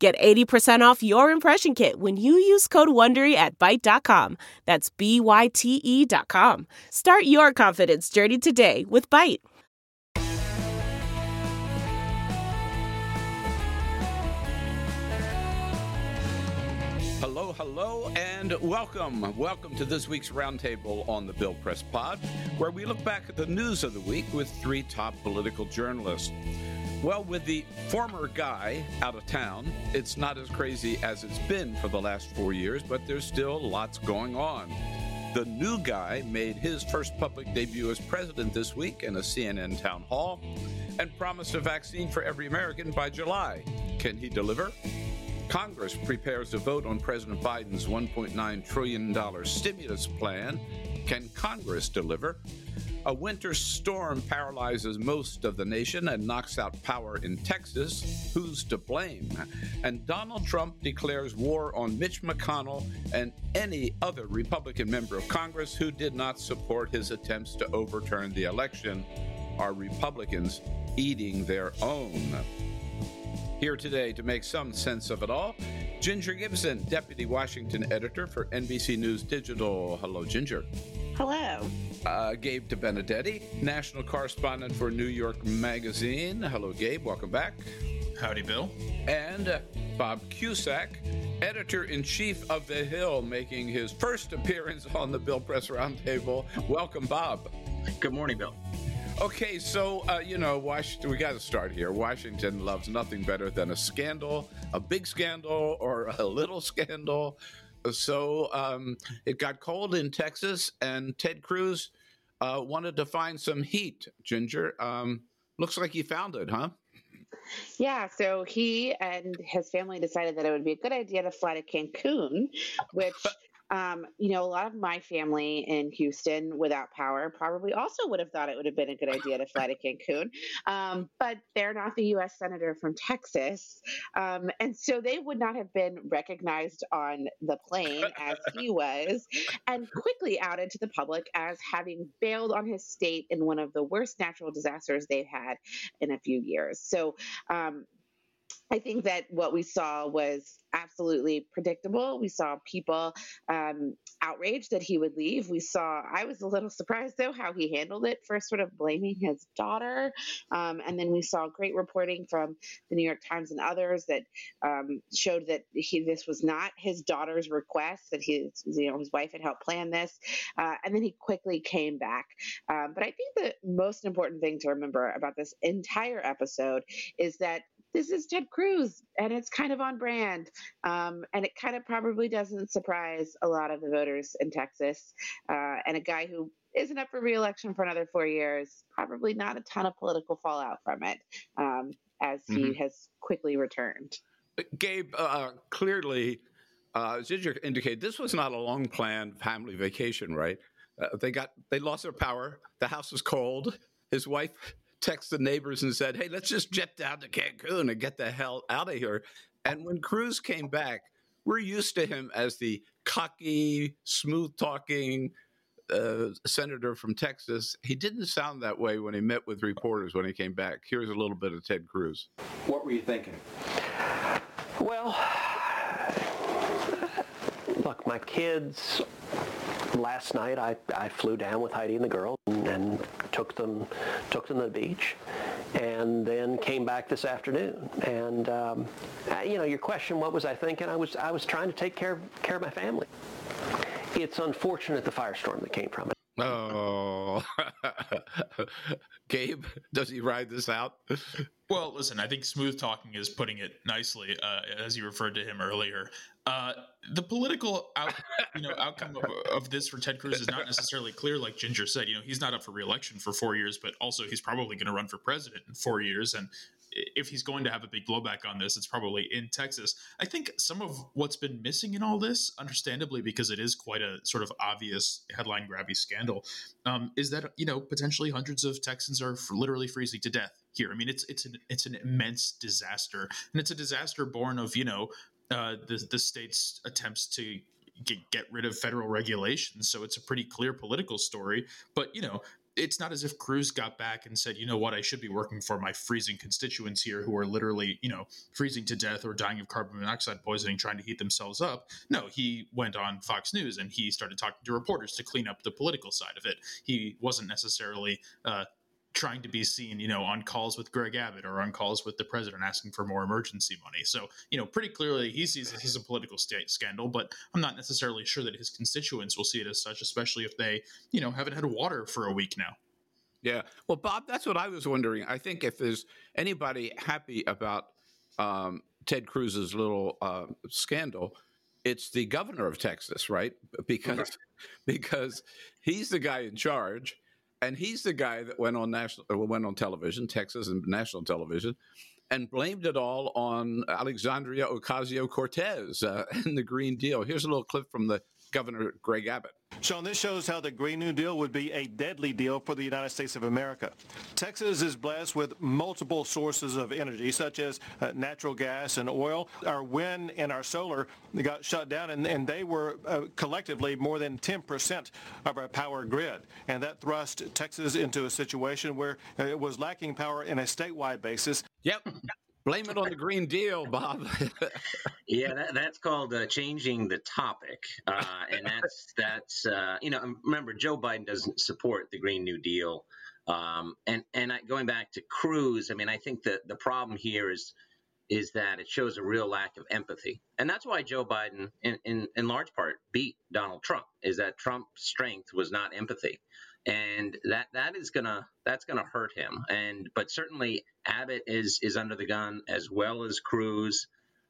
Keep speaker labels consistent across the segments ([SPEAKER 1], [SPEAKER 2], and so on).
[SPEAKER 1] Get 80% off your impression kit when you use code WONDERY at Byte.com. That's B-Y-T-E dot com. Start your confidence journey today with Byte.
[SPEAKER 2] Hello, hello, and welcome. Welcome to this week's Roundtable on the Bill Press Pod, where we look back at the news of the week with three top political journalists. Well, with the former guy out of town, it's not as crazy as it's been for the last four years, but there's still lots going on. The new guy made his first public debut as president this week in a CNN town hall and promised a vaccine for every American by July. Can he deliver? Congress prepares to vote on President Biden's $1.9 trillion stimulus plan. Can Congress deliver? A winter storm paralyzes most of the nation and knocks out power in Texas. Who's to blame? And Donald Trump declares war on Mitch McConnell and any other Republican member of Congress who did not support his attempts to overturn the election. Are Republicans eating their own? Here today to make some sense of it all, Ginger Gibson, Deputy Washington Editor for NBC News Digital. Hello, Ginger.
[SPEAKER 3] Hello.
[SPEAKER 2] Uh, Gabe DeBenedetti, National Correspondent for New York Magazine. Hello, Gabe. Welcome back.
[SPEAKER 4] Howdy, Bill.
[SPEAKER 2] And uh, Bob Cusack, Editor in Chief of The Hill, making his first appearance on the Bill Press Roundtable. Welcome, Bob.
[SPEAKER 5] Good morning, Bill.
[SPEAKER 2] Okay, so uh, you know, Washington. We got to start here. Washington loves nothing better than a scandal, a big scandal or a little scandal. So um, it got cold in Texas, and Ted Cruz uh, wanted to find some heat. Ginger, um, looks like he found it, huh?
[SPEAKER 3] Yeah, so he and his family decided that it would be a good idea to fly to Cancun, which um, you know, a lot of my family in Houston without power probably also would have thought it would have been a good idea to fly to Cancun. Um, but they're not the U.S. Senator from Texas. Um, and so they would not have been recognized on the plane as he was, and quickly outed to the public as having bailed on his state in one of the worst natural disasters they've had in a few years. So, um, I think that what we saw was absolutely predictable. We saw people um, outraged that he would leave. We saw, I was a little surprised though how he handled it, first sort of blaming his daughter. Um, and then we saw great reporting from the New York Times and others that um, showed that he, this was not his daughter's request, that his, you know, his wife had helped plan this. Uh, and then he quickly came back. Um, but I think the most important thing to remember about this entire episode is that this is Ted Cruz, and it's kind of on brand. Um, and it kind of probably doesn't surprise a lot of the voters in Texas. Uh, and a guy who isn't up for reelection for another four years, probably not a ton of political fallout from it, um, as he mm-hmm. has quickly returned.
[SPEAKER 2] Gabe, uh, clearly, uh, as you indicated, this was not a long planned family vacation, right? Uh, they got they lost their power. The house was cold. His wife texted the neighbors and said, "Hey, let's just jet down to Cancun and get the hell out of here." And when Cruz came back, we're used to him as the cocky, smooth talking uh, senator from Texas. He didn't sound that way when he met with reporters when he came back. Here's a little bit of Ted Cruz.
[SPEAKER 5] What were you thinking?
[SPEAKER 6] Well, look, my kids last night I, I flew down with Heidi and the girls and, and, took them took them to the beach and then came back this afternoon. And um, you know your question what was I thinking? I was I was trying to take care care of my family. It's unfortunate the firestorm that came from it.
[SPEAKER 2] Oh, Gabe, does he ride this out?
[SPEAKER 4] Well, listen, I think smooth talking is putting it nicely, uh, as you referred to him earlier. Uh, the political out, you know, outcome of, of, this for Ted Cruz is not necessarily clear. Like Ginger said, you know, he's not up for reelection for four years, but also he's probably going to run for president in four years. And if he's going to have a big blowback on this, it's probably in Texas. I think some of what's been missing in all this, understandably, because it is quite a sort of obvious headline grabby scandal, um, is that you know potentially hundreds of Texans are literally freezing to death here. I mean, it's it's an it's an immense disaster, and it's a disaster born of you know uh, the the state's attempts to get, get rid of federal regulations. So it's a pretty clear political story. But you know, it's not as if Cruz got back and said, you know what, I should be working for my freezing constituents here who are literally, you know, freezing to death or dying of carbon monoxide poisoning trying to heat themselves up. No, he went on Fox News and he started talking to reporters to clean up the political side of it. He wasn't necessarily uh, trying to be seen, you know, on calls with Greg Abbott or on calls with the president asking for more emergency money. So, you know, pretty clearly he sees it as a political state scandal, but I'm not necessarily sure that his constituents will see it as such, especially if they, you know, haven't had water for a week now.
[SPEAKER 2] Yeah. Well, Bob, that's what I was wondering. I think if there's anybody happy about um, Ted Cruz's little uh, scandal, it's the governor of Texas, right? Because because he's the guy in charge and he's the guy that went on national uh, went on television, Texas and national television, and blamed it all on Alexandria Ocasio Cortez uh, and the Green Deal. Here's a little clip from the Governor Greg Abbott.
[SPEAKER 7] Sean, this shows how the Green New Deal would be a deadly deal for the United States of America. Texas is blessed with multiple sources of energy, such as uh, natural gas and oil. Our wind and our solar got shut down, and, and they were uh, collectively more than 10% of our power grid. And that thrust Texas into a situation where uh, it was lacking power in a statewide basis.
[SPEAKER 2] Yep. Blame it on the Green Deal, Bob.
[SPEAKER 5] yeah, that, that's called uh, changing the topic, uh, and that's that's uh, you know remember Joe Biden doesn't support the Green New Deal, um, and and I, going back to Cruz, I mean I think that the problem here is is that it shows a real lack of empathy, and that's why Joe Biden, in in, in large part, beat Donald Trump. Is that Trump's strength was not empathy and that that is gonna that's gonna hurt him. And but certainly Abbott is is under the gun as well as Cruz.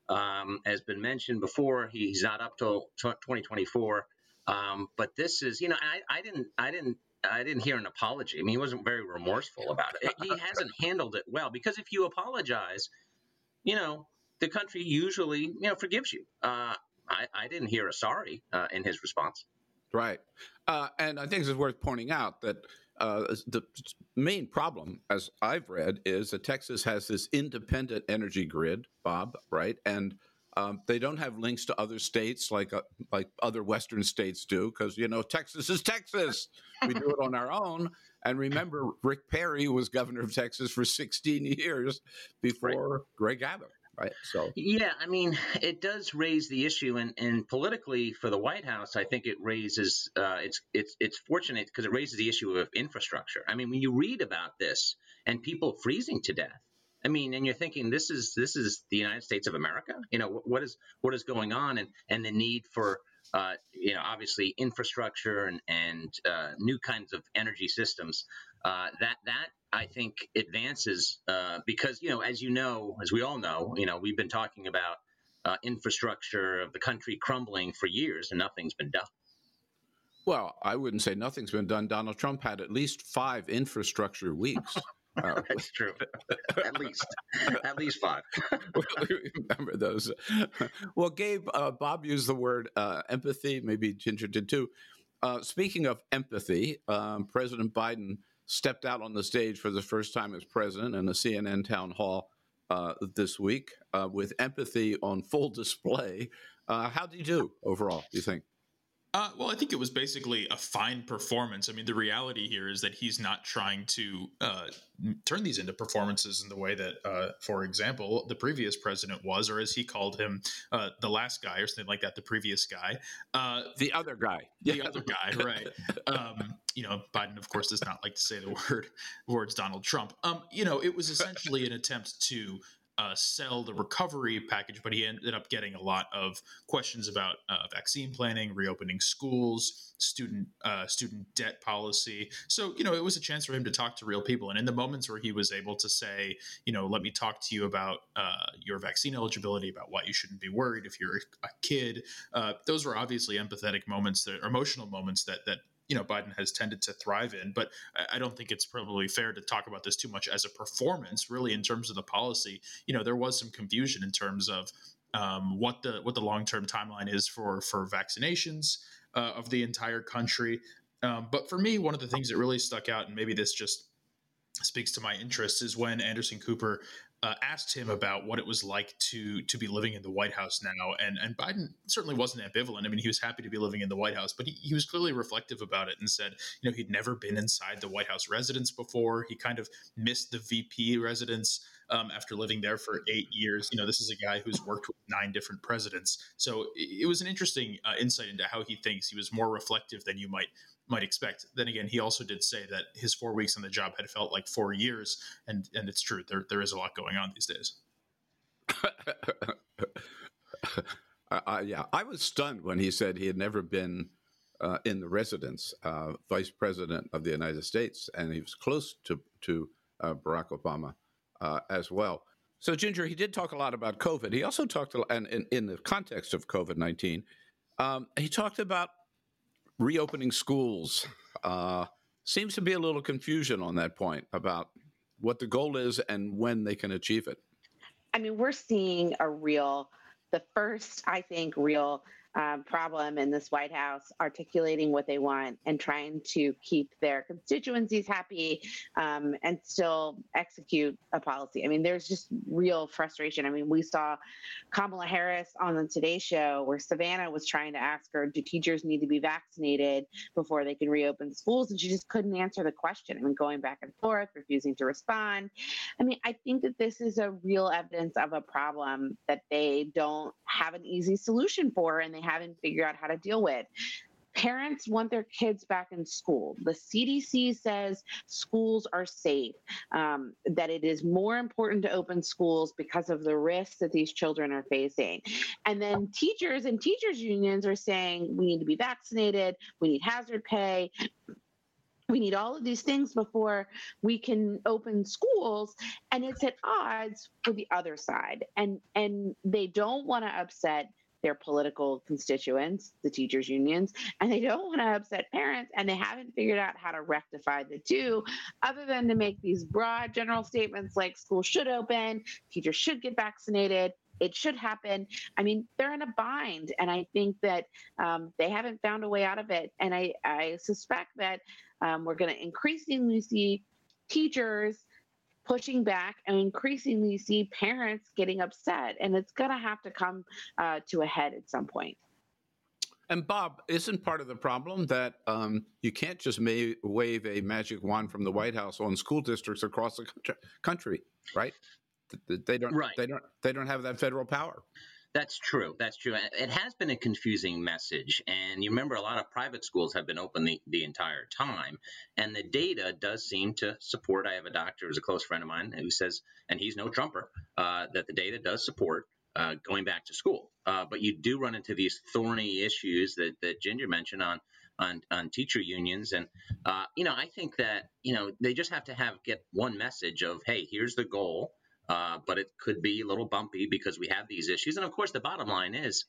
[SPEAKER 5] Um, has been mentioned before, he's not up till 2024. Um, but this is, you know, I, I didn't I didn't I didn't hear an apology. I mean, he wasn't very remorseful about it. He hasn't handled it well because if you apologize, you know, the country usually, you know, forgives you. Uh, I, I didn't hear a sorry uh, in his response.
[SPEAKER 2] Right. Uh, and I think it's worth pointing out that uh, the main problem, as I've read, is that Texas has this independent energy grid, Bob, right? And um, they don't have links to other states like uh, like other Western states do, because you know Texas is Texas. We do it on our own. And remember, Rick Perry was governor of Texas for 16 years before right. Greg Abbott right? So
[SPEAKER 5] yeah, I mean, it does raise the issue, and, and politically for the White House, I think it raises uh, it's it's it's fortunate because it raises the issue of infrastructure. I mean, when you read about this and people freezing to death. I mean, and you're thinking this is this is the United States of America. You know what is what is going on, and and the need for uh, you know obviously infrastructure and and uh, new kinds of energy systems. Uh, that that I think advances uh, because you know, as you know, as we all know, you know, we've been talking about uh, infrastructure of the country crumbling for years, and nothing's been done.
[SPEAKER 2] Well, I wouldn't say nothing's been done. Donald Trump had at least five infrastructure weeks.
[SPEAKER 5] Uh, That's true. at least, at least five.
[SPEAKER 2] remember those. Well, Gabe, uh, Bob used the word uh, empathy. Maybe Ginger did too. Uh, speaking of empathy, um, President Biden stepped out on the stage for the first time as president in a CNN town hall uh, this week uh, with empathy on full display. Uh, how do you do overall, do you think?
[SPEAKER 4] Uh, well, I think it was basically a fine performance. I mean, the reality here is that he's not trying to uh, turn these into performances in the way that, uh, for example, the previous president was, or as he called him, uh, the last guy, or something like that, the previous guy.
[SPEAKER 2] Uh, the other guy.
[SPEAKER 4] The other guy, right. Um, you know, Biden, of course, does not like to say the word words Donald Trump. Um, you know, it was essentially an attempt to uh, sell the recovery package, but he ended up getting a lot of questions about uh, vaccine planning, reopening schools, student uh, student debt policy. So you know, it was a chance for him to talk to real people. And in the moments where he was able to say, you know, let me talk to you about uh, your vaccine eligibility, about why you shouldn't be worried if you're a kid, uh, those were obviously empathetic moments, that emotional moments that that you know Biden has tended to thrive in. But I don't think it's probably fair to talk about this too much as a performance. Really, in terms of the policy, you know, there was some confusion in terms of um, what the what the long term timeline is for for vaccinations uh, of the entire country. Um, but for me, one of the things that really stuck out, and maybe this just speaks to my interest, is when Anderson Cooper uh, asked him about what it was like to to be living in the White House now, and and Biden certainly wasn't ambivalent. I mean, he was happy to be living in the White House, but he, he was clearly reflective about it and said, you know, he'd never been inside the White House residence before. He kind of missed the VP residence um, after living there for eight years. You know, this is a guy who's worked with nine different presidents, so it, it was an interesting uh, insight into how he thinks. He was more reflective than you might might expect. Then again, he also did say that his four weeks on the job had felt like four years, and and it's true. There there is a lot going on these days.
[SPEAKER 2] uh, yeah, I was stunned when he said he had never been uh, in the residence, uh, vice president of the United States, and he was close to to uh, Barack Obama uh, as well. So, Ginger, he did talk a lot about COVID. He also talked, and in, in the context of COVID nineteen, um, he talked about reopening schools. Uh, seems to be a little confusion on that point about what the goal is and when they can achieve it.
[SPEAKER 3] I mean, we're seeing a real, the first, I think, real problem in this White House articulating what they want and trying to keep their constituencies happy um, and still execute a policy. I mean, there's just real frustration. I mean, we saw Kamala Harris on the Today Show where Savannah was trying to ask her, do teachers need to be vaccinated before they can reopen schools? And she just couldn't answer the question. I mean, going back and forth, refusing to respond. I mean, I think that this is a real evidence of a problem that they don't have an easy solution for and they they haven't figured out how to deal with. Parents want their kids back in school. The CDC says schools are safe, um, that it is more important to open schools because of the risks that these children are facing. And then teachers and teachers' unions are saying we need to be vaccinated, we need hazard pay, we need all of these things before we can open schools and it's at odds for the other side and and they don't want to upset their political constituents, the teachers' unions, and they don't want to upset parents, and they haven't figured out how to rectify the two, other than to make these broad general statements like school should open, teachers should get vaccinated, it should happen. I mean, they're in a bind, and I think that um, they haven't found a way out of it. And I, I suspect that um, we're going to increasingly see teachers pushing back and increasingly see parents getting upset. And it's going to have to come uh, to a head at some point.
[SPEAKER 2] And Bob, isn't part of the problem that um, you can't just ma- wave a magic wand from the White House on school districts across the country, right? They don't. Right. They don't. They don't have that federal power.
[SPEAKER 5] That's true. That's true. It has been a confusing message. And you remember a lot of private schools have been open the, the entire time. And the data does seem to support. I have a doctor who's a close friend of mine who says, and he's no trumper, uh, that the data does support uh, going back to school. Uh, but you do run into these thorny issues that, that Ginger mentioned on on, on teacher unions. And, uh, you know, I think that, you know, they just have to have get one message of, hey, here's the goal. Uh, but it could be a little bumpy because we have these issues. And of course, the bottom line is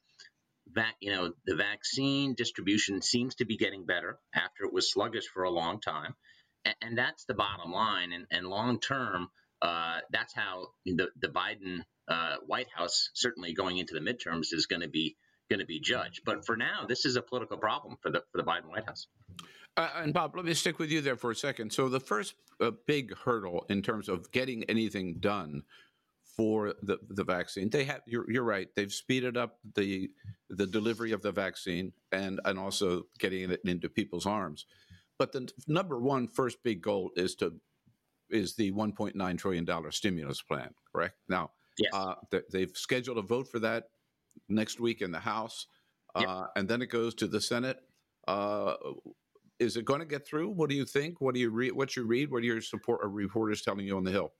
[SPEAKER 5] that you know the vaccine distribution seems to be getting better after it was sluggish for a long time, and, and that's the bottom line. And, and long term, uh, that's how the the Biden uh, White House certainly going into the midterms is going to be going to be judged. But for now, this is a political problem for the for the Biden White House.
[SPEAKER 2] Uh, and Bob, let me stick with you there for a second. So the first uh, big hurdle in terms of getting anything done for the, the vaccine, they have. You're, you're right. They've speeded up the the delivery of the vaccine and and also getting it into people's arms. But the number one first big goal is to is the 1.9 trillion dollar stimulus plan. Correct now.
[SPEAKER 5] Yes. Uh,
[SPEAKER 2] they've scheduled a vote for that next week in the House, yep. uh, and then it goes to the Senate. Uh, is it going to get through? What do you think? What do you read? What you read? What your support or reporters telling you on the Hill?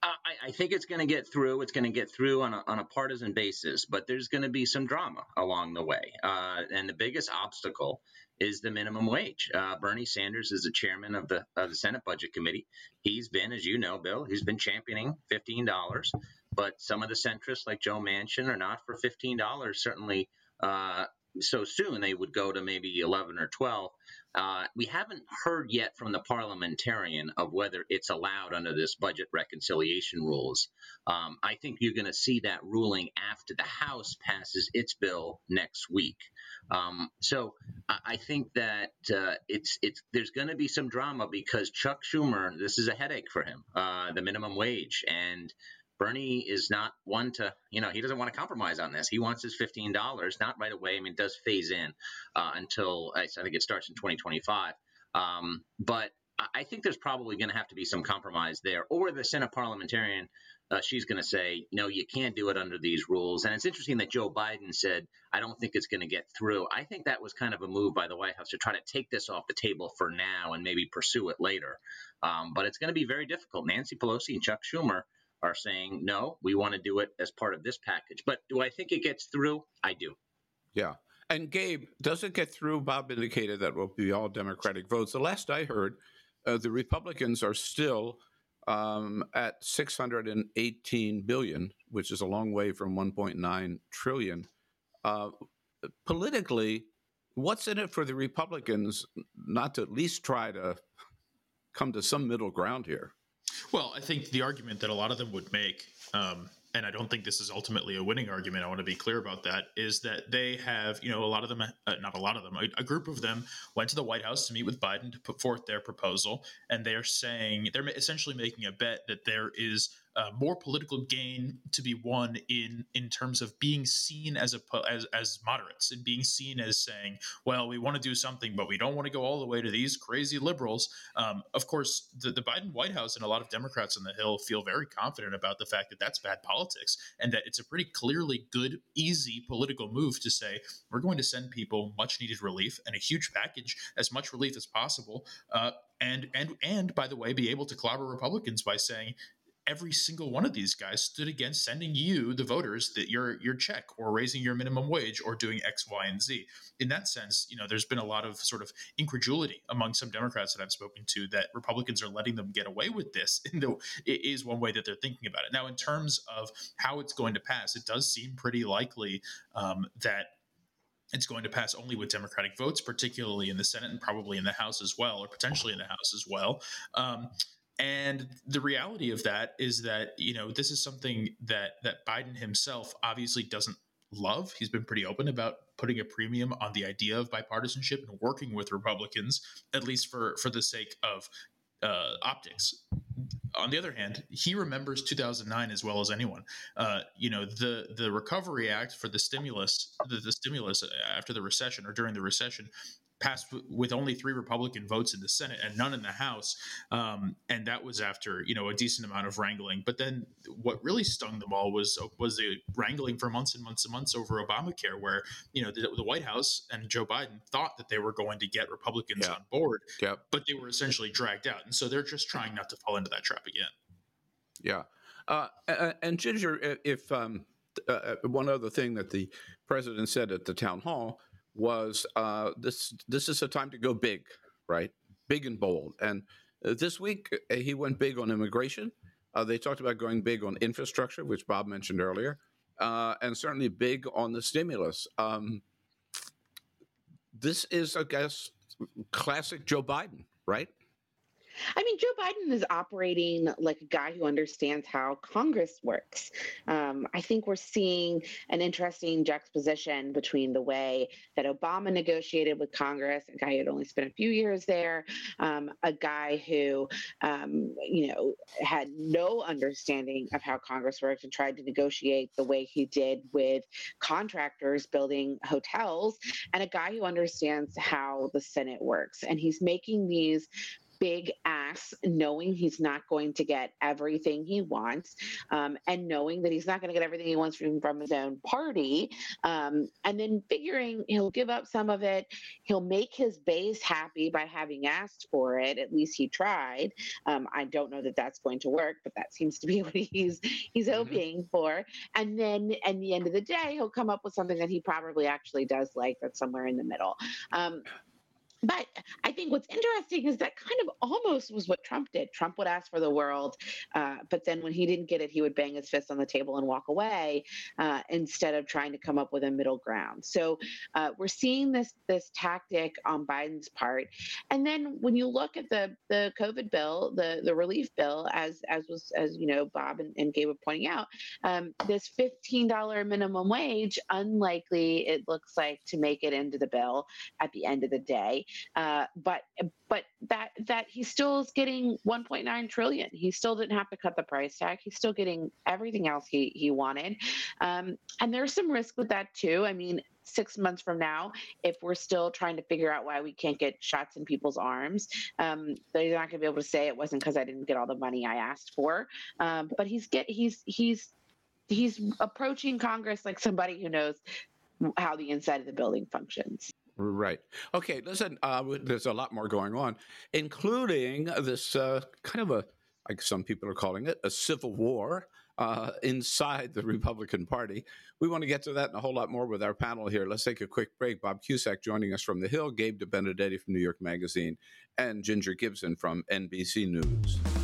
[SPEAKER 5] Uh, I, I, think it's going to get through. It's going to get through on a, on a partisan basis, but there's going to be some drama along the way. Uh, and the biggest obstacle is the minimum wage. Uh, Bernie Sanders is the chairman of the of the Senate Budget Committee. He's been, as you know, Bill, he's been championing fifteen dollars. But some of the centrists, like Joe Manchin, are not for fifteen dollars. Certainly, uh, so soon they would go to maybe 11 or 12. Uh, we haven't heard yet from the parliamentarian of whether it's allowed under this budget reconciliation rules. Um, I think you're going to see that ruling after the House passes its bill next week. Um, so I, I, think that uh, it's it's there's going to be some drama because Chuck Schumer, this is a headache for him, uh, the minimum wage, and Bernie is not one to, you know, he doesn't want to compromise on this. He wants his $15, not right away. I mean, it does phase in uh, until I think it starts in 2025. Um, but I think there's probably going to have to be some compromise there, or the Senate parliamentarian. Uh, she's going to say, no, you can't do it under these rules. And it's interesting that Joe Biden said, I don't think it's going to get through. I think that was kind of a move by the White House to try to take this off the table for now and maybe pursue it later. Um, but it's going to be very difficult. Nancy Pelosi and Chuck Schumer are saying, no, we want to do it as part of this package. But do I think it gets through? I do.
[SPEAKER 2] Yeah. And Gabe, does it get through? Bob indicated that will be all Democratic votes. The last I heard, uh, the Republicans are still um, at 618 billion, which is a long way from 1.9 trillion. Uh, politically, what's in it for the Republicans not to at least try to come to some middle ground here?
[SPEAKER 4] Well, I think the argument that a lot of them would make, um, and I don't think this is ultimately a winning argument. I want to be clear about that. Is that they have, you know, a lot of them, uh, not a lot of them, a, a, group of them went to the White House to meet with Biden to put forth their proposal, and they're saying they're essentially making a bet that there is uh, more political gain to be won in in terms of being seen as a as as moderates and being seen as saying, well, we want to do something, but we don't want to go all the way to these crazy liberals. Um, of course, the, the Biden White House and a lot of Democrats on the Hill feel very confident about the fact that that's bad politics and that it's a pretty clearly good, easy political move to say we're going to send people much needed relief and a huge package, as much relief as possible. Uh, and and and by the way, be able to clobber Republicans by saying every single one of these guys stood against sending you, the voters, that your your check or raising your minimum wage or doing X, Y, and Z. In that sense, you know, there's been a lot of sort of incredulity among some Democrats that I've spoken to that Republicans are letting them get away with this. And it is one way that they're thinking about it. Now, in terms of how it's going to pass, it does seem pretty likely um, that it's going to pass only with Democratic votes, particularly in the Senate and probably in the House as well, or potentially in the House as well. Um, and the reality of that is that you know this is something that that Biden himself obviously doesn't love. He's been pretty open about putting a premium on the idea of bipartisanship and working with Republicans, at least for for the sake of uh, optics. On the other hand, he remembers 2009 as well as anyone. Uh, you know, the the Recovery Act for the stimulus, the, the stimulus after the recession or during the recession, passed with only three Republican votes in the Senate and none in the House, um, and that was after you know a decent amount of wrangling. But then what really stung them all was was the wrangling for months and months and months over Obamacare, where you know the, the White House and Joe Biden thought that they were going to get Republicans yeah. on board,
[SPEAKER 2] yep.
[SPEAKER 4] but they were essentially dragged out, and so they're just trying not to fall into that trap again.
[SPEAKER 2] Yeah, uh, and Ginger, if um, uh, uh, one other thing that the president said at the town hall was uh, this this is a time to go big, right? Big and bold. And uh, this week uh, he went big on immigration. Uh, they talked about going big on infrastructure, which Bob mentioned earlier, uh, and certainly big on the stimulus. Um, this is, I guess, classic Joe Biden, right?
[SPEAKER 3] I mean, Joe Biden is operating like a guy who understands how Congress works. Um, I think we're seeing an interesting juxtaposition between the way that Obama negotiated with Congress, a guy who had only spent a few years there, um, a guy who, um, you know, had no understanding of how Congress worked and tried to negotiate the way he did with contractors building hotels, and a guy who understands how the Senate works. And he's making these big ass, knowing he's not going to get everything he wants, um, and knowing that he's not going to get everything he wants from, from his own party, um, and then figuring he'll give up some of it. He'll make his base happy by having asked for it. At least he tried. Um, I don't know that that's going to work, but that seems to be what he's he's mm-hmm. hoping for. And then at the end of the day, he'll come up with something that he probably actually does like. That's somewhere in the middle. Um, but I think what's interesting is that kind of almost was what Trump did. Trump would ask for the world, uh, but then when he didn't get it, he would bang his fist on the table and walk away uh, instead of trying to come up with a middle ground. So uh, we're seeing this this tactic on Biden's part. And then when you look at the the COVID bill, the the relief bill, as as was as you know Bob and, and Gabe were pointing out, um, this fifteen dollar minimum wage unlikely it looks like to make it into the bill at the end of the day. Uh, but but that that he still is getting 1.9 trillion. He still didn't have to cut the price tag. He's still getting everything else he he wanted. Um, and there's some risk with that too. I mean, six months from now, if we're still trying to figure out why we can't get shots in people's arms, um, they're not going to be able to say it wasn't because I didn't get all the money I asked for. Um, but he's get he's he's he's approaching Congress like somebody who knows how the inside of the building functions.
[SPEAKER 2] Right. Okay. Listen, uh, there's a lot more going on, including this uh, kind of a, like some people are calling it, a civil war uh, inside the Republican Party. We want to get to that and a whole lot more with our panel here. Let's take a quick break. Bob Cusack joining us from The Hill, Gabe DeBenedetti from New York Magazine, and Ginger Gibson from NBC News.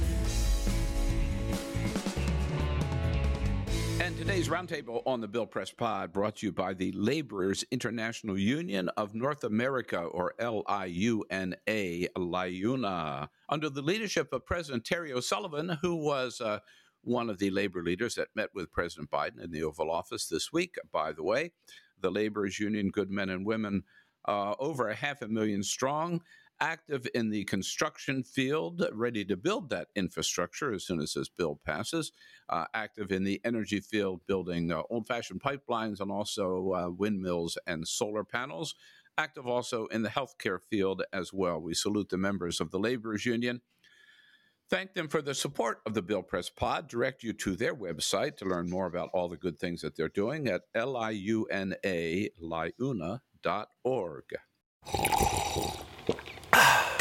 [SPEAKER 2] Today's roundtable on the Bill Press Pod brought to you by the Laborers International Union of North America, or LIUNA, LIUNA, under the leadership of President Terry O'Sullivan, who was uh, one of the labor leaders that met with President Biden in the Oval Office this week. By the way, the Laborers Union, good men and women, uh, over a half a million strong active in the construction field, ready to build that infrastructure as soon as this bill passes, uh, active in the energy field, building uh, old fashioned pipelines and also uh, windmills and solar panels, active also in the healthcare field as well. We salute the members of the Laborers Union. Thank them for the support of the Bill Press Pod. Direct you to their website to learn more about all the good things that they're doing at liuna, liuna.org.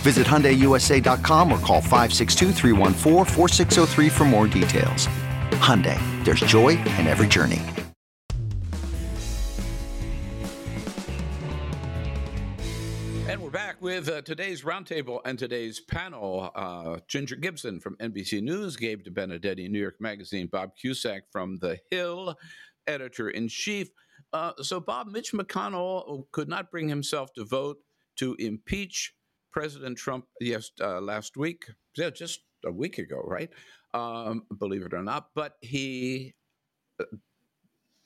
[SPEAKER 8] Visit HyundaiUSA.com or call 562 for more details. Hyundai, there's joy in every journey.
[SPEAKER 2] And we're back with uh, today's roundtable and today's panel. Uh, Ginger Gibson from NBC News, Gabe DeBenedetti, New York Magazine, Bob Cusack from The Hill, editor in chief. Uh, so, Bob, Mitch McConnell could not bring himself to vote to impeach President Trump yes uh, last week, yeah, just a week ago, right? Um, believe it or not, but he uh,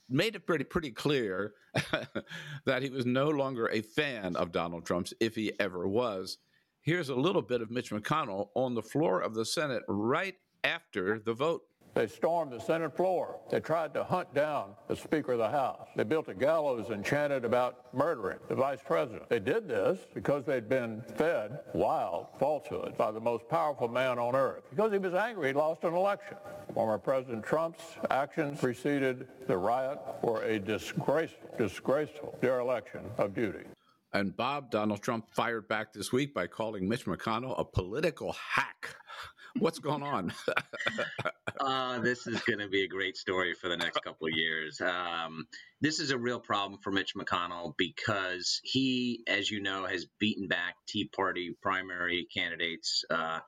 [SPEAKER 2] made it pretty pretty clear that he was no longer a fan of Donald Trump's, if he ever was. Here's a little bit of Mitch McConnell on the floor of the Senate right after the vote.
[SPEAKER 9] They stormed the Senate floor. They tried to hunt down the Speaker of the House. They built a gallows and chanted about murdering the Vice President. They did this because they'd been fed wild falsehoods by the most powerful man on earth. Because he was angry he lost an election. Former President Trump's actions preceded the riot were a disgraceful, disgraceful dereliction of duty.
[SPEAKER 2] And Bob, Donald Trump fired back this week by calling Mitch McConnell a political hack. What's going on?
[SPEAKER 5] uh, this is going to be a great story for the next couple of years. Um, this is a real problem for Mitch McConnell because he, as you know, has beaten back Tea Party primary candidates uh,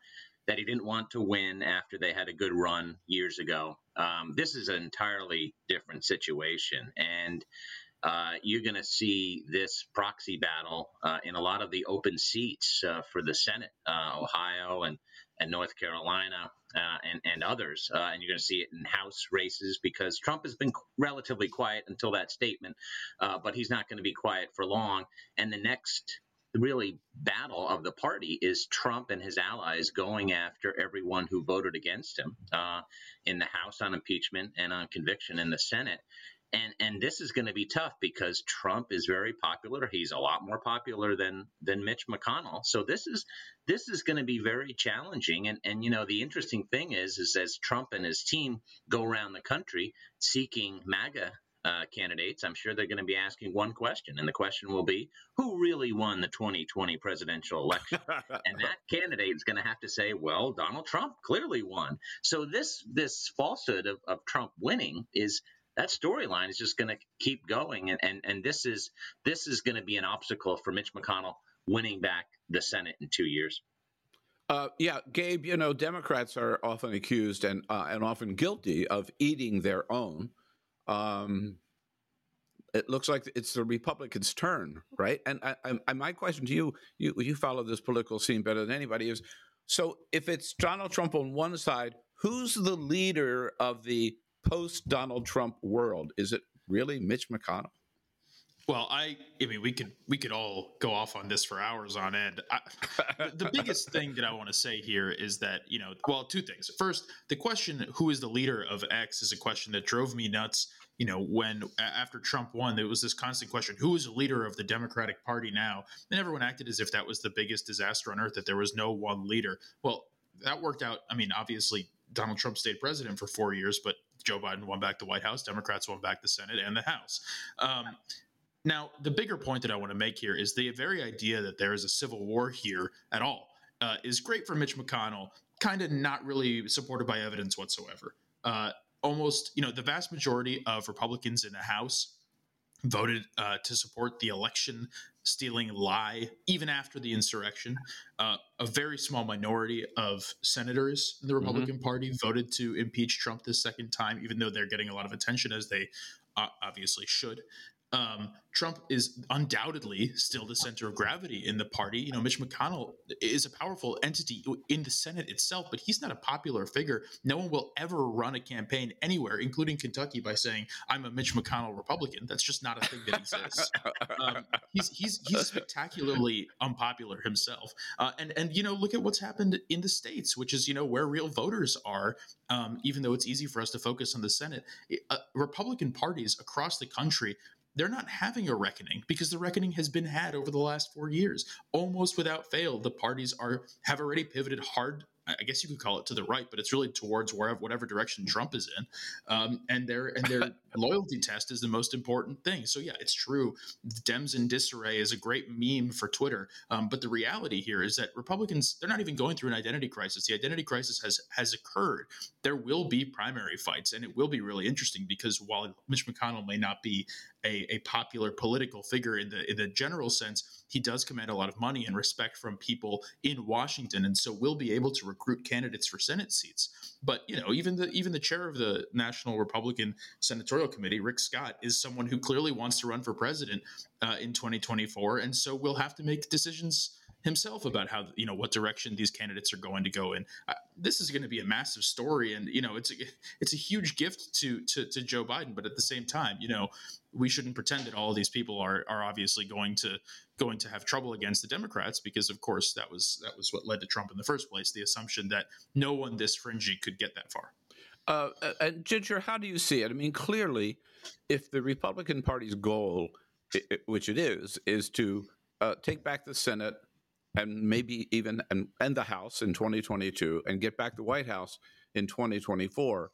[SPEAKER 5] that he didn't want to win after they had a good run years ago. Um, this is an entirely different situation. And uh, you're going to see this proxy battle uh, in a lot of the open seats uh, for the Senate, uh, Ohio and and North Carolina uh, and, and others. Uh, and you're going to see it in House races because Trump has been relatively quiet until that statement, uh, but he's not going to be quiet for long. And the next really battle of the party is Trump and his allies going after everyone who voted against him uh, in the House on impeachment and on conviction in the Senate and and this is going to be tough because Trump is very popular. He's a lot more popular than than Mitch McConnell. So this is this is going to be very challenging. And and you know the interesting thing is is as Trump and his team go around the country seeking MAGA. Uh, candidates, I'm sure they're going to be asking one question, and the question will be, "Who really won the 2020 presidential election?" and that candidate is going to have to say, "Well, Donald Trump clearly won." So this this falsehood of, of Trump winning is that storyline is just going to keep going, and, and and this is this is going to be an obstacle for Mitch McConnell winning back the Senate in two years.
[SPEAKER 2] Uh, yeah, Gabe. You know, Democrats are often accused and uh, and often guilty of eating their own. Um, it looks like it's the Republicans' turn, right? And I, I, my question to you, you, you follow this political scene better than anybody, is so if it's Donald Trump on one side, who's the leader of the post Donald Trump world? Is it really Mitch McConnell?
[SPEAKER 4] Well, I, I mean, we could we could all go off on this for hours on end. I, the biggest thing that I want to say here is that you know, well, two things. First, the question "Who is the leader of X?" is a question that drove me nuts. You know, when after Trump won, there was this constant question: Who is the leader of the Democratic Party now? And everyone acted as if that was the biggest disaster on earth that there was no one leader. Well, that worked out. I mean, obviously, Donald Trump stayed president for four years, but Joe Biden won back the White House, Democrats won back the Senate and the House. Um, now, the bigger point that I want to make here is the very idea that there is a civil war here at all uh, is great for Mitch McConnell, kind of not really supported by evidence whatsoever. Uh, almost, you know, the vast majority of Republicans in the House voted uh, to support the election stealing lie even after the insurrection. Uh, a very small minority of senators in the mm-hmm. Republican mm-hmm. Party voted to impeach Trump this second time, even though they're getting a lot of attention as they uh, obviously should um, Trump is undoubtedly still the center of gravity in the party. You know, Mitch McConnell is a powerful entity in the Senate itself, but he's not a popular figure. No one will ever run a campaign anywhere, including Kentucky, by saying I'm a Mitch McConnell Republican. That's just not a thing that exists. um, he's he's he's spectacularly unpopular himself. Uh, and and you know, look at what's happened in the states, which is you know where real voters are. Um, even though it's easy for us to focus on the Senate, uh, Republican parties across the country they're not having a reckoning because the reckoning has been had over the last four years. Almost without fail, the parties are have already pivoted hard I guess you could call it to the right, but it's really towards wherever whatever direction Trump is in, um, and their and their loyalty test is the most important thing. So yeah, it's true. Dems in disarray is a great meme for Twitter, um, but the reality here is that Republicans they're not even going through an identity crisis. The identity crisis has has occurred. There will be primary fights, and it will be really interesting because while Mitch McConnell may not be a, a popular political figure in the in the general sense he does command a lot of money and respect from people in Washington, and so will be able to recruit candidates for Senate seats. But you know, even the even the chair of the National Republican Senatorial Committee, Rick Scott, is someone who clearly wants to run for president uh, in 2024, and so we'll have to make decisions himself about how you know what direction these candidates are going to go in. Uh, this is going to be a massive story, and you know it's a, it's a huge gift to, to to Joe Biden. But at the same time, you know we shouldn't pretend that all these people are are obviously going to going to have trouble against the Democrats because of course that was that was what led to Trump in the first place. The assumption that no one this fringy could get that far.
[SPEAKER 2] Uh, and Ginger, how do you see it? I mean, clearly, if the Republican Party's goal, which it is, is to uh, take back the Senate and maybe even and the House in 2022 and get back the White House in 2024,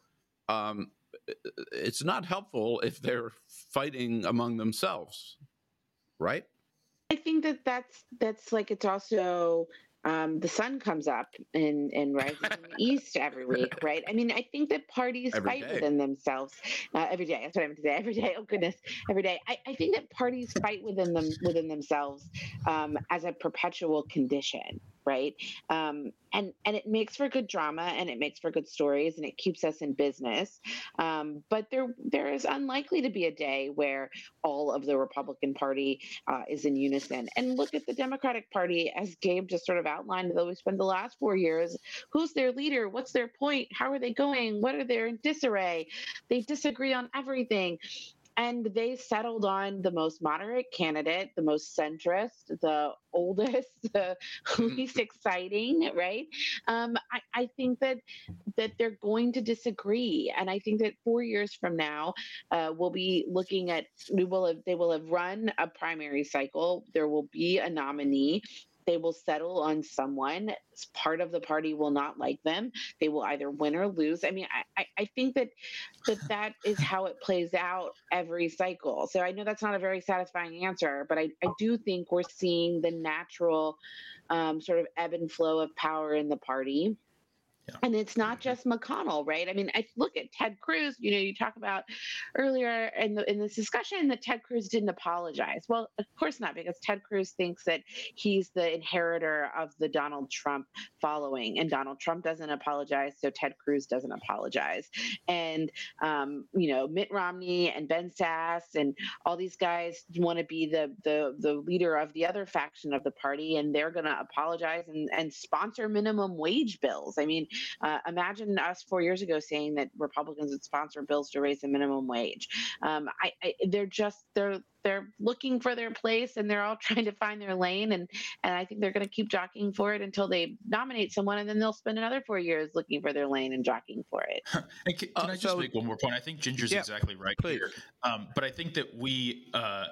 [SPEAKER 2] um, it's not helpful if they're fighting among themselves, right?
[SPEAKER 3] I think that that's that's like it's also um, the sun comes up and, and rises in the east every week, right? I mean, I think that parties every fight day. within themselves uh, every day. That's what I meant to say. Every day. Oh goodness, every day. I, I think that parties fight within them within themselves um, as a perpetual condition, right? Um, and and it makes for good drama and it makes for good stories and it keeps us in business. Um, but there there is unlikely to be a day where all of the Republican Party uh, is in unison. And look at the Democratic Party, as Gabe just sort of outlined. Though we spent the last four years, who's their leader? What's their point? How are they going? What are they in disarray? They disagree on everything and they settled on the most moderate candidate, the most centrist, the oldest, the mm-hmm. least exciting, right? Um, I, I, think that that they're going to disagree, and I think that four years from now, uh, we'll be looking at we will have they will have run a primary cycle. There will be a nominee they will settle on someone. Part of the party will not like them. They will either win or lose. I mean, I, I think that that that is how it plays out every cycle. So I know that's not a very satisfying answer, but I, I do think we're seeing the natural um, sort of ebb and flow of power in the party. Yeah. And it's not mm-hmm. just McConnell, right? I mean, I look at Ted Cruz. You know, you talk about earlier in the in this discussion that Ted Cruz didn't apologize. Well, of course not, because Ted Cruz thinks that he's the inheritor of the Donald Trump following, and Donald Trump doesn't apologize, so Ted Cruz doesn't apologize. And um, you know, Mitt Romney and Ben Sasse and all these guys want to be the the the leader of the other faction of the party, and they're going to apologize and and sponsor minimum wage bills. I mean uh, imagine us four years ago saying that Republicans would sponsor bills to raise the minimum wage. Um, I, I, they're just they're they're looking for their place and they're all trying to find their lane and and I think they're going to keep jockeying for it until they nominate someone and then they'll spend another four years looking for their lane and jockeying for it.
[SPEAKER 4] and can, can uh, I just so, make one more point? I think Ginger's yeah, exactly right please. here, um, but I think that we. Uh,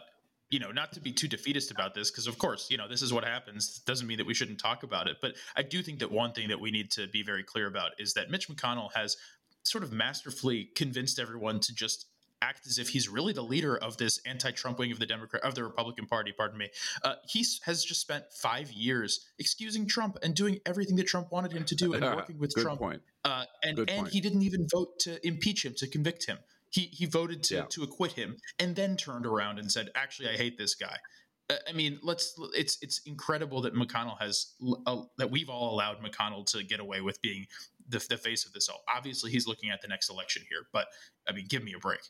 [SPEAKER 4] you know, not to be too defeatist about this, because of course, you know, this is what happens. Doesn't mean that we shouldn't talk about it. But I do think that one thing that we need to be very clear about is that Mitch McConnell has sort of masterfully convinced everyone to just act as if he's really the leader of this anti-Trump wing of the Democrat of the Republican Party. Pardon me. Uh, he has just spent five years excusing Trump and doing everything that Trump wanted him to do and working with
[SPEAKER 2] Good
[SPEAKER 4] Trump.
[SPEAKER 2] Point.
[SPEAKER 4] Uh, and
[SPEAKER 2] Good
[SPEAKER 4] and
[SPEAKER 2] point.
[SPEAKER 4] he didn't even vote to impeach him to convict him. He he voted to yeah. to acquit him and then turned around and said, "Actually, I hate this guy." Uh, I mean, let's. It's it's incredible that McConnell has uh, that we've all allowed McConnell to get away with being the, the face of this all. Obviously, he's looking at the next election here, but I mean, give me a break.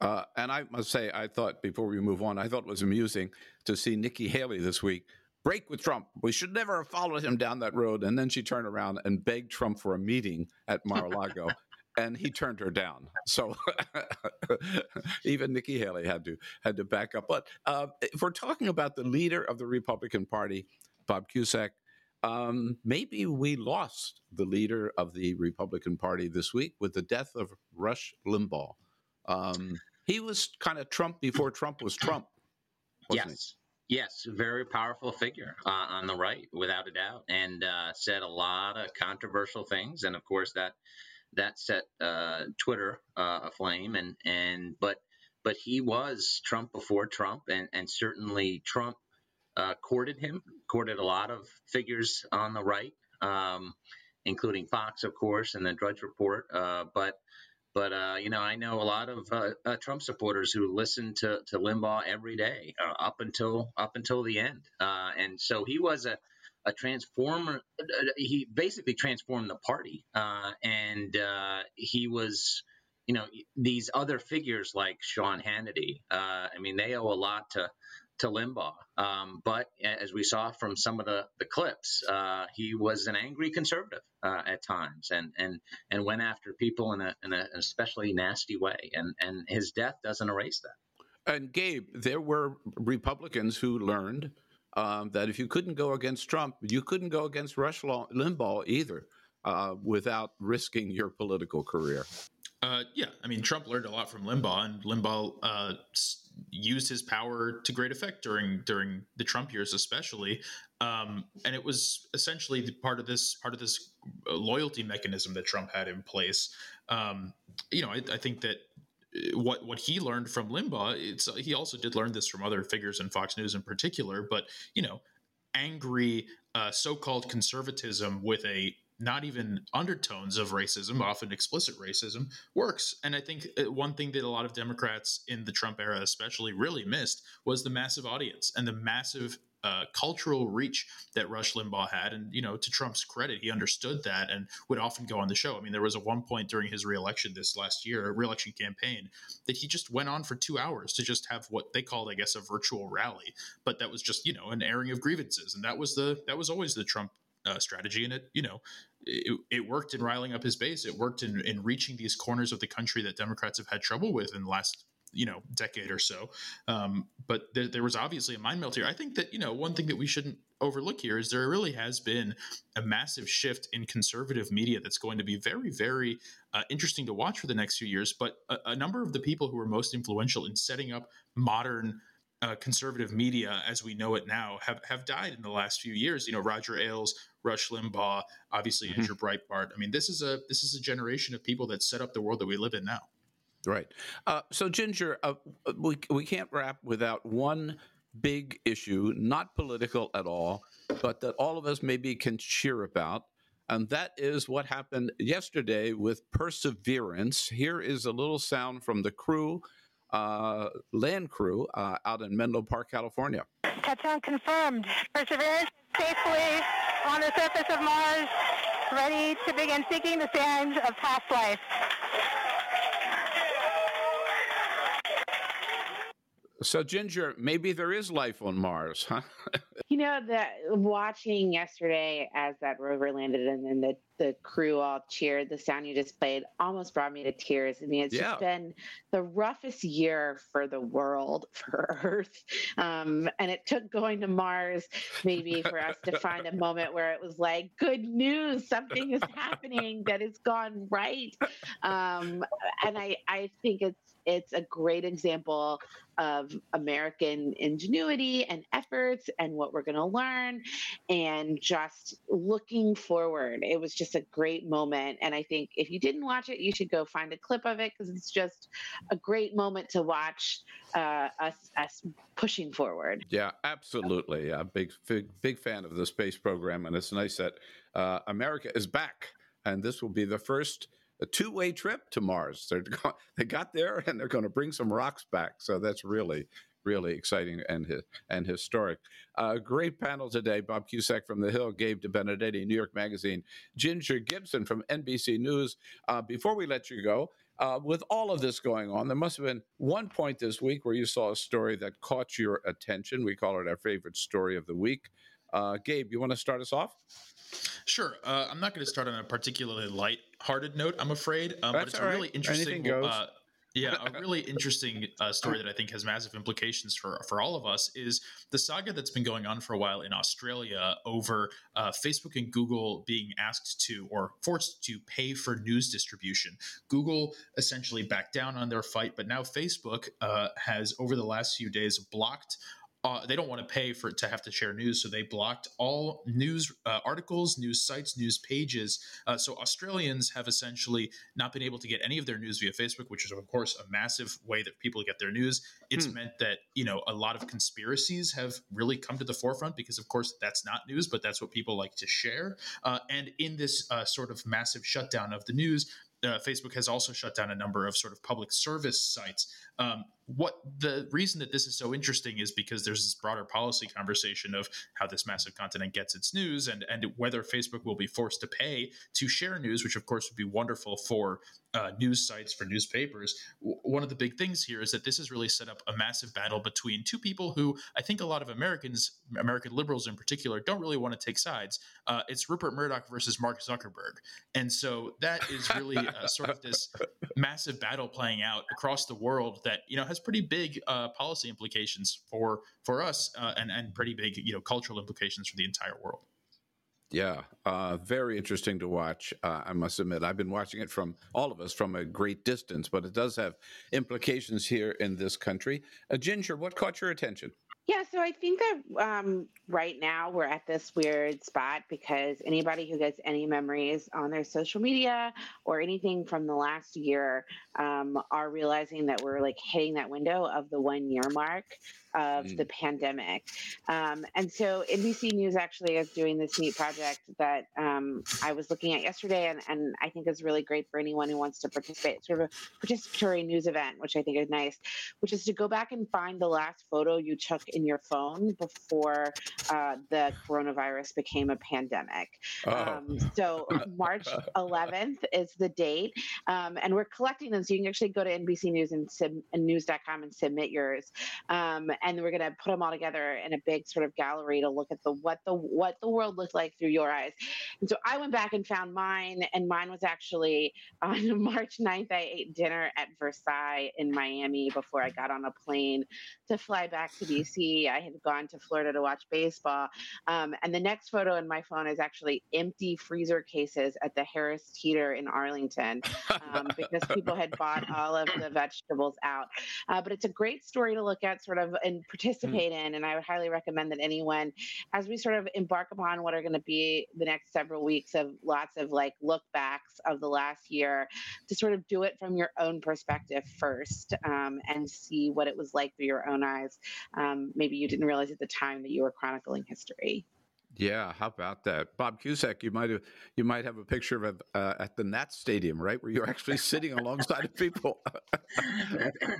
[SPEAKER 2] Uh, and I must say, I thought before we move on, I thought it was amusing to see Nikki Haley this week break with Trump. We should never have followed him down that road. And then she turned around and begged Trump for a meeting at Mar-a-Lago. and he turned her down. So even Nikki Haley had to had to back up. But uh, if we're talking about the leader of the Republican Party, Bob Cusack, um, maybe we lost the leader of the Republican Party this week with the death of Rush Limbaugh. Um, he was kind of Trump before Trump was Trump.
[SPEAKER 5] yes. He? Yes, very powerful figure uh, on the right, without a doubt, and uh, said a lot of controversial things. And of course, that that set uh, Twitter uh, aflame. And and but but he was Trump before Trump, and and certainly Trump uh, courted him, courted a lot of figures on the right, um, including Fox, of course, and the Drudge Report. Uh, but but uh, you know, I know a lot of uh, Trump supporters who listen to, to Limbaugh every day up until up until the end, and so he was a a transformer. He basically transformed the party, uh, and he was. You know these other figures like Sean Hannity. I mean, they owe a lot to to Limbaugh. Um, but as we saw from some of the the clips, uh, he was an angry conservative uh, at times, and and and went after people in a in a especially nasty way. And and his death doesn't erase that.
[SPEAKER 2] And Gabe, there were Republicans who learned um, that if you couldn't go against Trump, you couldn't go against Rush Limbaugh either, uh, without risking your political career.
[SPEAKER 4] Uh, yeah, I mean, Trump learned a lot from Limbaugh, and Limbaugh uh, used his power to great effect during during the Trump years, especially. Um, and it was essentially part of this part of this uh, loyalty mechanism that Trump had in place. Um, you know, I, I, think that what what he learned from Limbaugh, it's uh, he also did learn this from other figures in Fox News in particular. But you know, angry uh, so-called conservatism with a not even undertones of racism, often explicit racism, works. And I think uh, one thing that a lot of Democrats in the Trump era, especially, really missed was the massive audience and the massive uh, cultural reach that Rush Limbaugh had. And, you know, to Trump's credit, he understood that and would often go on the show. I mean, there was a one point during his reelection this last year, reelection campaign, that he just went on for two hours to just have what they called, I guess, a virtual rally. But that was just, you know, an airing of grievances. And that was the, that was always the Trump uh, strategy. And it, you know, it, it, worked in riling up his base. It worked in, in reaching these corners of the country that Democrats have had trouble with in the last you know decade or so. Um, but there, there, was obviously a mind melt here. I think that you know one thing that we shouldn't overlook here is there really has been a massive shift in conservative media that's going to be very very uh, interesting to watch for the next few years. But a, a number of the people who were most influential in setting up modern uh, conservative media as we know it now have, have died in the last few years. You know, Roger Ailes, Rush Limbaugh, obviously mm-hmm. Andrew Breitbart. I mean, this is a this is a generation of people that set up the world that we live in now.
[SPEAKER 2] Right. Uh, so, Ginger, uh, we we can't wrap without one big issue, not political at all, but that all of us maybe can cheer about. And that is what happened yesterday with Perseverance. Here is a little sound from the crew uh, land crew uh, out in Menlo Park, California.
[SPEAKER 10] Touchdown confirmed. Perseverance safely on the surface of Mars, ready to begin seeking the signs of past life.
[SPEAKER 2] So, Ginger, maybe there is life on Mars, huh?
[SPEAKER 3] you know, the watching yesterday as that rover landed and then the the crew all cheered. The sound you just played almost brought me to tears. I mean, it's yeah. just been the roughest year for the world, for Earth. Um, and it took going to Mars maybe for us to find a moment where it was like, good news, something is happening that has gone right. Um, and I, I think it's it's a great example of American ingenuity and efforts and what we're going to learn and just looking forward. It was just just a great moment. And I think if you didn't watch it, you should go find a clip of it because it's just a great moment to watch uh, us, us pushing forward.
[SPEAKER 2] Yeah, absolutely. Yeah, big, big, big fan of the space program. And it's nice that uh, America is back. And this will be the first a two-way trip to Mars. They're, they got there and they're going to bring some rocks back. So that's really really exciting and and historic. Uh, great panel today. Bob Cusack from The Hill, Gabe DeBenedetti, New York Magazine, Ginger Gibson from NBC News. Uh, before we let you go, uh, with all of this going on, there must have been one point this week where you saw a story that caught your attention. We call it our favorite story of the week. Uh, Gabe, you want to start us off?
[SPEAKER 4] Sure. Uh, I'm not going to start on a particularly light-hearted note, I'm afraid, um, but it's a really interesting. Yeah, a really interesting uh, story that I think has massive implications for for all of us is the saga that's been going on for a while in Australia over uh, Facebook and Google being asked to or forced to pay for news distribution. Google essentially backed down on their fight, but now Facebook uh, has over the last few days blocked uh, they don't want to pay for to have to share news, so they blocked all news uh, articles, news sites, news pages. Uh, so Australians have essentially not been able to get any of their news via Facebook, which is of course a massive way that people get their news. It's hmm. meant that you know a lot of conspiracies have really come to the forefront because, of course, that's not news, but that's what people like to share. Uh, and in this uh, sort of massive shutdown of the news, uh, Facebook has also shut down a number of sort of public service sites. Um, what the reason that this is so interesting is because there's this broader policy conversation of how this massive continent gets its news and and whether Facebook will be forced to pay to share news, which of course would be wonderful for uh, news sites for newspapers. W- one of the big things here is that this has really set up a massive battle between two people who I think a lot of Americans, American liberals in particular, don't really want to take sides. Uh, it's Rupert Murdoch versus Mark Zuckerberg, and so that is really uh, sort of this massive battle playing out across the world that you know has pretty big uh, policy implications for for us uh, and and pretty big you know cultural implications for the entire world.
[SPEAKER 2] Yeah, uh, very interesting to watch. Uh, I must admit, I've been watching it from all of us from a great distance, but it does have implications here in this country. Uh, Ginger, what caught your attention?
[SPEAKER 3] Yeah, so I think that um, right now we're at this weird spot because anybody who gets any memories on their social media or anything from the last year um, are realizing that we're like hitting that window of the one year mark of mm. the pandemic. Um, and so NBC News actually is doing this neat project that um, I was looking at yesterday, and, and I think is really great for anyone who wants to participate. sort of a participatory news event, which I think is nice, which is to go back and find the last photo you took in your phone before uh, the coronavirus became a pandemic. Oh. Um, so March 11th is the date, um, and we're collecting them. So you can actually go to NBC News and, sub- and news.com and submit yours. Um, and we're going to put them all together in a big sort of gallery to look at the what the what the world looked like through your eyes. And so I went back and found mine, and mine was actually on March 9th. I ate dinner at Versailles in Miami before I got on a plane to fly back to DC. I had gone to Florida to watch baseball, um, and the next photo in my phone is actually empty freezer cases at the Harris Teeter in Arlington um, because people had bought all of the vegetables out. Uh, but it's a great story to look at, sort of in and participate mm. in. And I would highly recommend that anyone, as we sort of embark upon what are going to be the next several weeks of lots of like look backs of the last year, to sort of do it from your own perspective first um, and see what it was like through your own eyes. Um, maybe you didn't realize at the time that you were chronicling history.
[SPEAKER 2] Yeah, how about that, Bob Cusack? You might have you might have a picture of uh, at the Nats Stadium, right, where you're actually sitting alongside of people.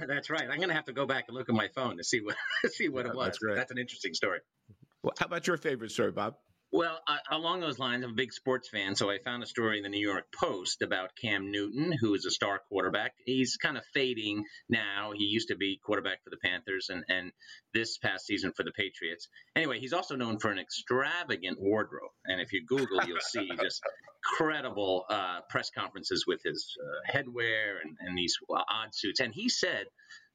[SPEAKER 5] that's right. I'm going to have to go back and look at my phone to see what see what yeah, it was. That's, that's an interesting story.
[SPEAKER 2] Well, how about your favorite story, Bob?
[SPEAKER 5] Well, uh, along those lines, I'm a big sports fan, so I found a story in the New York Post about Cam Newton, who is a star quarterback. He's kind of fading now. He used to be quarterback for the Panthers and, and this past season for the Patriots. Anyway, he's also known for an extravagant wardrobe. And if you Google, you'll see just credible uh, press conferences with his uh, headwear and, and these odd suits. And he said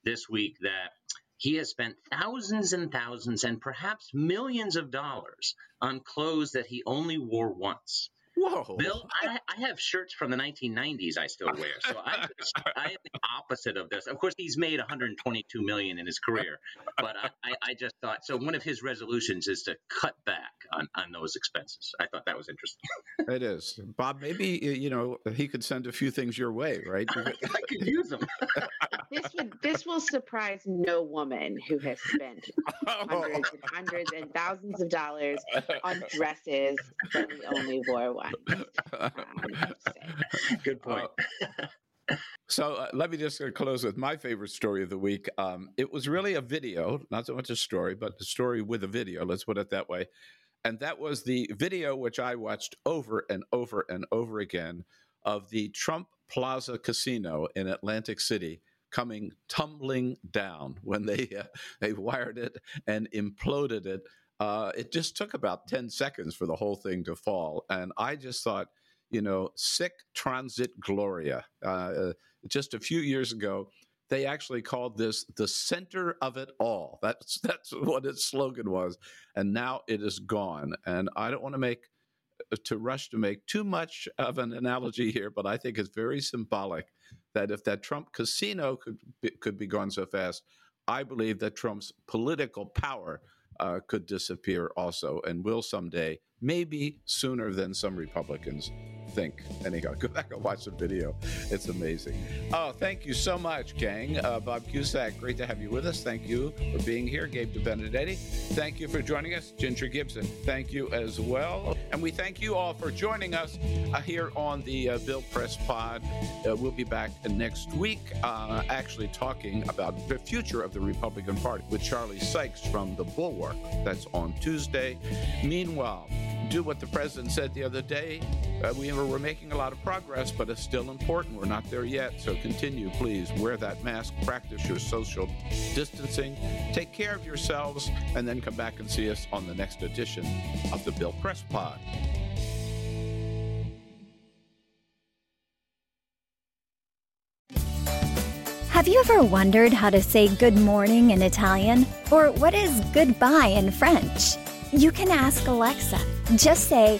[SPEAKER 5] this week that he has spent thousands and thousands and perhaps millions of dollars on clothes that he only wore once.
[SPEAKER 2] Whoa.
[SPEAKER 5] Bill, I, I, have shirts from the 1990s I still wear. So I, I am the opposite of this. Of course, he's made 122 million in his career, but I, I, just thought so. One of his resolutions is to cut back on, on those expenses. I thought that was interesting.
[SPEAKER 2] it is, Bob. Maybe you know he could send a few things your way, right?
[SPEAKER 5] I could use them.
[SPEAKER 3] this would this will surprise no woman who has spent hundreds and hundreds and thousands of dollars on dresses that we only wore
[SPEAKER 5] Good point.
[SPEAKER 2] Uh, so uh, let me just close with my favorite story of the week. Um, it was really a video, not so much a story, but a story with a video. Let's put it that way. And that was the video which I watched over and over and over again of the Trump Plaza Casino in Atlantic City coming tumbling down when they uh, they wired it and imploded it uh, it just took about 10 seconds for the whole thing to fall. And I just thought, you know, sic transit gloria. Uh, just a few years ago, they actually called this the center of it all. That's that's what its slogan was, and now it is gone. And I don't want to make uh, to rush to make too much of an analogy here, but I think it's very symbolic that if that Trump casino could be, could be gone so fast, I believe that Trump's political power uh, could disappear also and will someday maybe sooner than some Republicans think. Anyhow, go back and watch the video. It's amazing. Oh, thank you so much, gang. Uh, Bob Cusack, great to have you with us. Thank you for being here. Gabe DeBenedetti, thank you for joining us. Ginger Gibson, thank you as well. And we thank you all for joining us uh, here on the uh, Bill Press Pod. Uh, we'll be back next week, uh, actually talking about the future of the Republican Party with Charlie Sykes from The Bulwark. That's on Tuesday. Meanwhile, do what the president said the other day. Uh, we were we're making a lot of progress, but it's still important. We're not there yet. So continue, please. Wear that mask, practice your social distancing, take care of yourselves, and then come back and see us on the next edition of the Bill Press Pod.
[SPEAKER 11] Have you ever wondered how to say good morning in Italian? Or what is goodbye in French? You can ask Alexa. Just say,